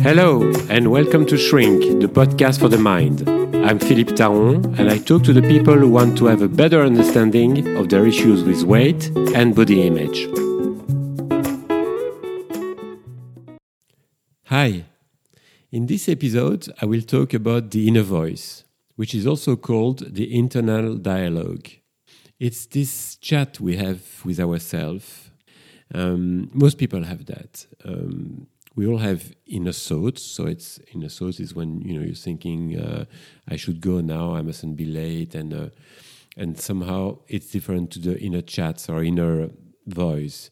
Hello, and welcome to Shrink, the podcast for the mind. I'm Philippe Taron, and I talk to the people who want to have a better understanding of their issues with weight and body image. Hi. In this episode, I will talk about the inner voice, which is also called the internal dialogue. It's this chat we have with ourselves. Um, most people have that. Um, we all have inner thoughts. So it's inner thoughts is when you know you're thinking, uh, I should go now. I mustn't be late, and uh, and somehow it's different to the inner chats or inner voice.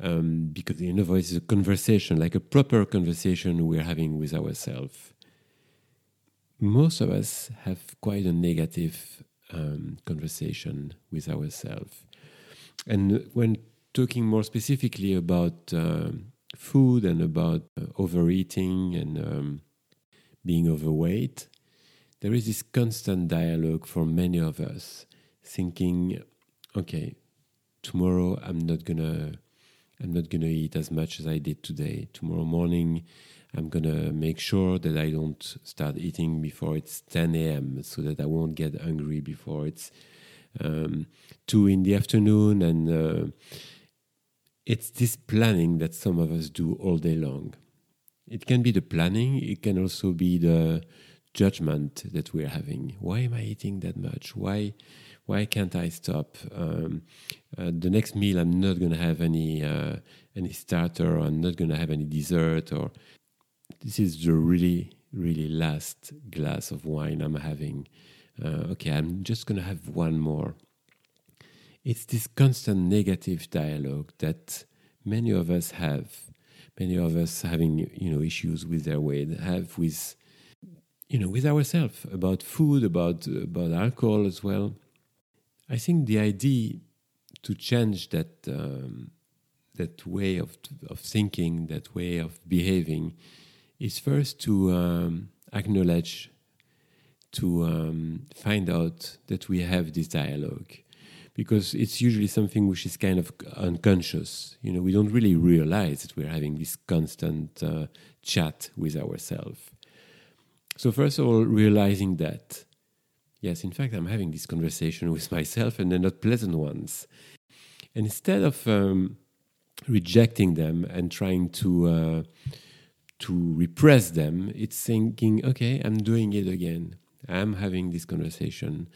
Um, because the inner voice is a conversation, like a proper conversation we're having with ourselves. Most of us have quite a negative um, conversation with ourselves. And when talking more specifically about uh, food and about uh, overeating and um, being overweight, there is this constant dialogue for many of us, thinking, okay, tomorrow I'm not gonna I'm not gonna eat as much as I did today. Tomorrow morning I'm gonna make sure that I don't start eating before it's 10 a.m. so that I won't get hungry before it's um, two in the afternoon and uh, it's this planning that some of us do all day long. It can be the planning, it can also be the judgment that we're having. Why am I eating that much? Why why can't I stop? Um, uh, the next meal, I'm not going to have any uh, any starter, I'm not going to have any dessert, or this is the really really last glass of wine I'm having. Uh, okay, I'm just going to have one more it's this constant negative dialogue that many of us have. Many of us having you know issues with their weight have with you know with ourselves about food about about alcohol as well. I think the idea to change that um, that way of of thinking that way of behaving is first to um, acknowledge to um, find out that we have this dialogue because it's usually something which is kind of unconscious. You know, we don't really realize that we're having this constant uh, chat with ourselves. So, first of all, realizing that, yes, in fact, I'm having this conversation with myself and they're not pleasant ones. And instead of um, rejecting them and trying to, uh, to repress them, it's thinking, okay, I'm doing it again. I'm having this conversation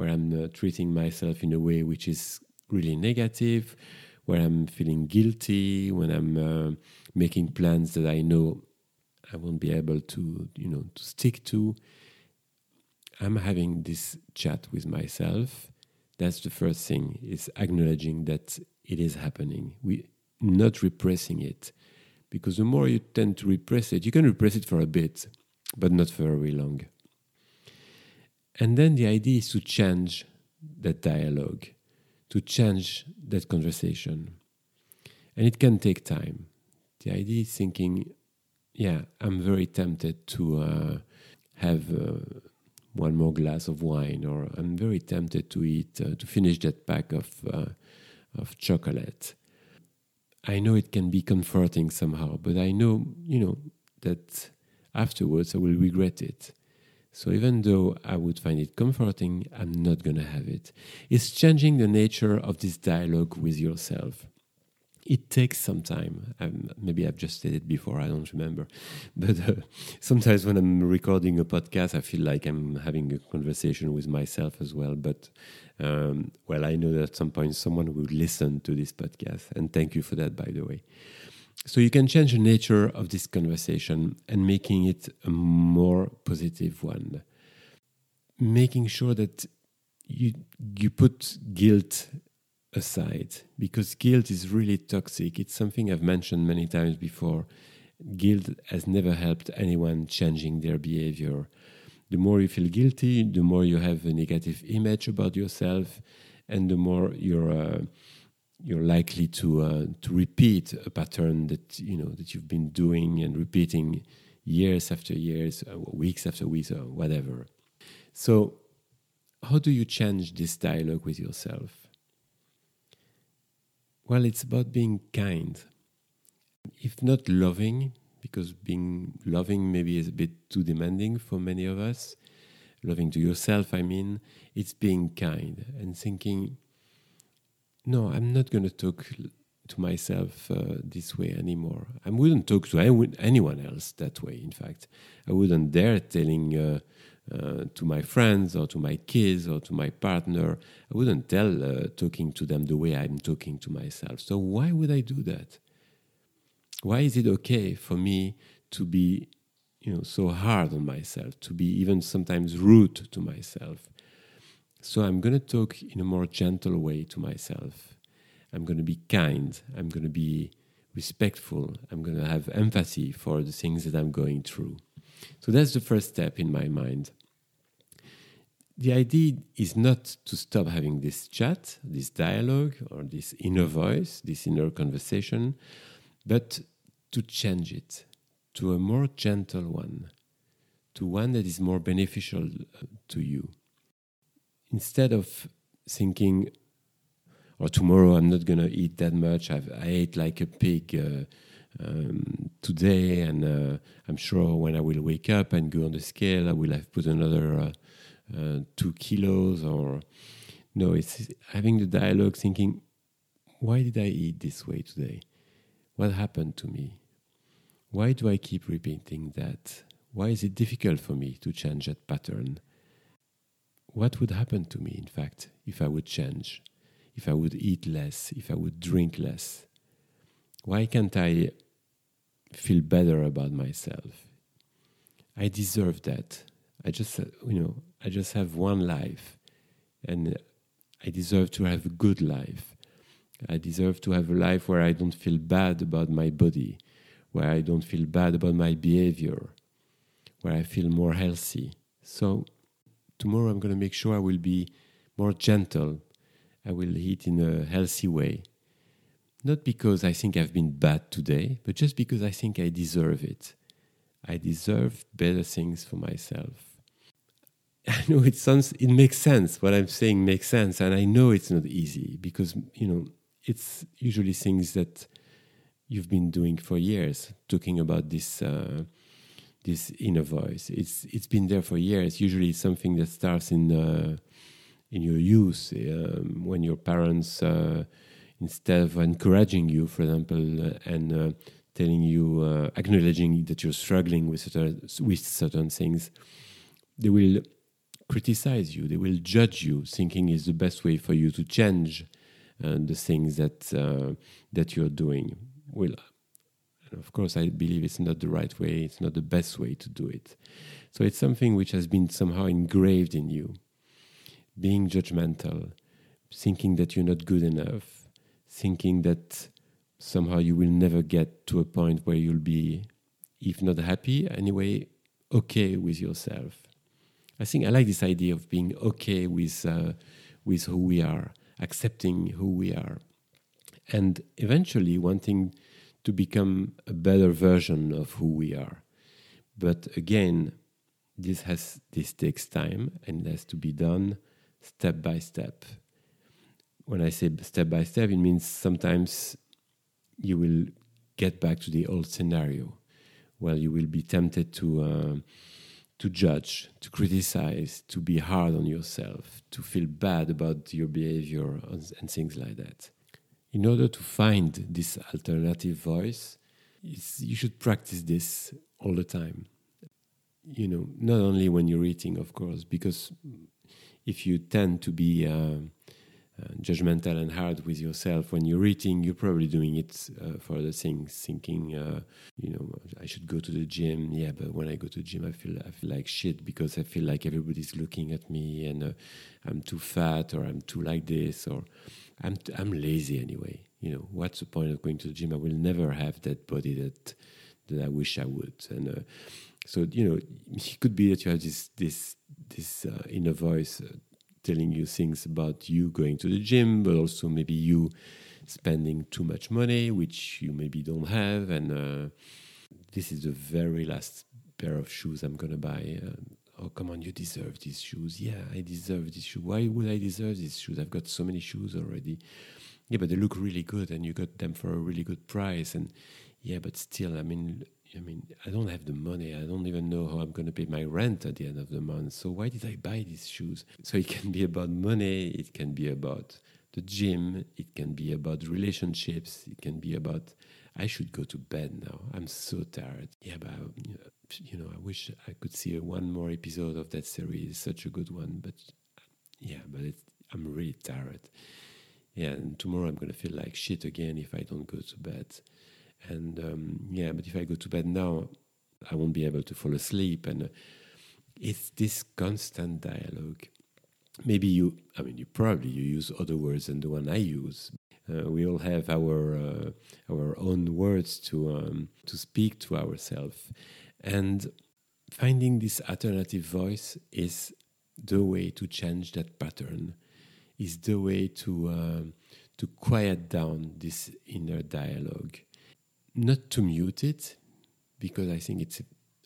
where I'm uh, treating myself in a way which is really negative, where I'm feeling guilty, when I'm uh, making plans that I know I won't be able to, you know, to stick to. I'm having this chat with myself. That's the first thing is acknowledging that it is happening. We not repressing it. Because the more you tend to repress it, you can repress it for a bit, but not for very long. And then the idea is to change that dialogue, to change that conversation. And it can take time. The idea is thinking, yeah, I'm very tempted to uh, have uh, one more glass of wine, or I'm very tempted to eat, uh, to finish that pack of, uh, of chocolate. I know it can be comforting somehow, but I know, you know, that afterwards I will regret it. So even though I would find it comforting, I'm not going to have it. It's changing the nature of this dialogue with yourself. It takes some time. Maybe I've just said it before, I don't remember. But uh, sometimes when I'm recording a podcast, I feel like I'm having a conversation with myself as well. But um, well, I know that at some point someone will listen to this podcast. And thank you for that, by the way. So you can change the nature of this conversation and making it a more positive one. Making sure that you you put guilt aside because guilt is really toxic. It's something I've mentioned many times before. Guilt has never helped anyone changing their behavior. The more you feel guilty, the more you have a negative image about yourself, and the more you're uh, you're likely to uh, to repeat a pattern that you know that you've been doing and repeating years after years, uh, weeks after weeks, or whatever. So, how do you change this dialogue with yourself? Well, it's about being kind, if not loving, because being loving maybe is a bit too demanding for many of us. Loving to yourself, I mean, it's being kind and thinking, no, I'm not going to talk to myself uh, this way anymore. I wouldn't talk to anyone else that way. In fact, I wouldn't dare telling uh, uh, to my friends or to my kids or to my partner. I wouldn't tell uh, talking to them the way I'm talking to myself. So why would I do that? Why is it okay for me to be, you know, so hard on myself, to be even sometimes rude to myself? So I'm going to talk in a more gentle way to myself. I'm going to be kind. I'm going to be respectful. I'm going to have empathy for the things that I'm going through. So that's the first step in my mind. The idea is not to stop having this chat, this dialogue, or this inner voice, this inner conversation, but to change it to a more gentle one, to one that is more beneficial uh, to you. Instead of thinking, or oh, tomorrow I'm not going to eat that much, I've, i ate like a pig. Uh, um, today, and uh, I'm sure when I will wake up and go on the scale, I will have put another uh, uh, two kilos. Or no, it's having the dialogue, thinking, why did I eat this way today? What happened to me? Why do I keep repeating that? Why is it difficult for me to change that pattern? What would happen to me, in fact, if I would change? If I would eat less, if I would drink less? Why can't I feel better about myself? I deserve that. I just, you know, I just have one life, and I deserve to have a good life. I deserve to have a life where I don't feel bad about my body, where I don't feel bad about my behavior, where I feel more healthy. So, tomorrow I'm going to make sure I will be more gentle. I will eat in a healthy way. Not because I think I've been bad today, but just because I think I deserve it. I deserve better things for myself. I know it sounds, it makes sense. What I'm saying makes sense. And I know it's not easy because, you know, it's usually things that you've been doing for years, talking about this, uh, this inner voice. It's, it's been there for years. Usually something that starts in, uh, in your youth um, when your parents, uh, instead of encouraging you, for example, uh, and uh, telling you, uh, acknowledging that you're struggling with certain, with certain things, they will criticize you, they will judge you, thinking is the best way for you to change uh, the things that that you're doing. Well, of course, I believe it's not the right way, it's not the best way to do it. So it's something which has been somehow engraved in you. Being judgmental, thinking that you're not good enough, thinking that somehow you will never get to a point where you'll be, if not happy, anyway, okay with yourself. I think I like this idea of being okay with, uh, with who we are, accepting who we are, and eventually wanting to become a better version of who we are. But again, this has this takes time and it has to be done step by step when I say step by step, it means sometimes you will get back to the old scenario. Well, you will be tempted to uh, to judge, to criticize, to be hard on yourself, to feel bad about your behavior and things like that. In order to find this alternative voice, you should practice this all the time. You know, not only when you're eating, of course, because if you tend to be uh, judgmental and hard with yourself. When you're eating you're probably doing it uh, for other things thinking uh, you know i should go to the gym. Yeah but when i go to the gym i feel i feel like shit because i feel like everybody's looking at me and uh, i'm too fat or i'm too like this or i'm t- i'm lazy anyway. You know what's the point of going to the gym? I will never have that body that that i wish i would. And uh, so you know it could be that you have this this this uh, inner voice telling you things about you going to the gym, but also maybe you spending too much money, which you maybe don't have. And uh, this is the very last pair of shoes I'm going to buy. Uh, oh, come on, you deserve these shoes. Yeah, I deserve these shoes. Why would I deserve these shoes? I've got so many shoes already. Yeah, but they look really good and you got them for a really good price. And yeah, but still, I mean, I mean, I don't have the money. I don't even know how I'm going to pay my rent at the end of the month. So why did I buy these shoes? So it can be about money. It can be about the gym. It can be about relationships. It can be about I should go to bed now. I'm so tired. Yeah, but you know, I wish I could see one more episode of that series. Such a good one, but yeah, but I'm really tired. Yeah, and tomorrow I'm gonna feel like shit again if I don't go to bed. And um, yeah, but if I go to bed now, I won't be able to fall asleep. And uh, it's this constant dialogue. Maybe you, I mean, you probably you use other words than the one I use. Uh, we all have our uh, our own words to um, to speak to ourselves, and finding this alternative voice is the way to change that pattern. Is the way to uh, to quiet down this inner dialogue not to mute it because I think it's,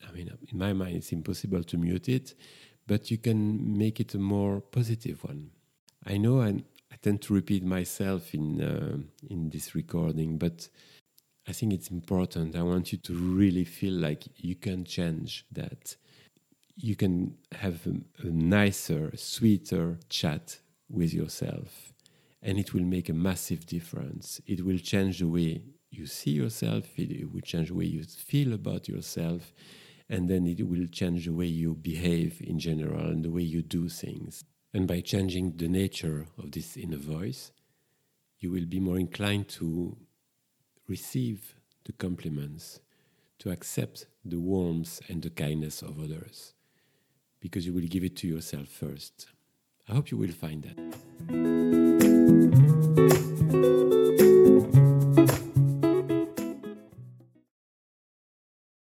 I mean, in my mind, it's impossible to mute it, but you can make it a more positive one. I know I, I tend to repeat myself in uh, in this recording, but I think it's important. I want you to really feel like you can change that. You can have a, a nicer, sweeter chat with yourself, and it will make a massive difference. It will change the way you see yourself, it will change the way you feel about yourself, and then it will change the way you behave in general and the way you do things. And by changing the nature of this inner voice, you will be more inclined to receive the compliments, to accept the warmth and the kindness of others, because you will give it to yourself first. I hope you will find that.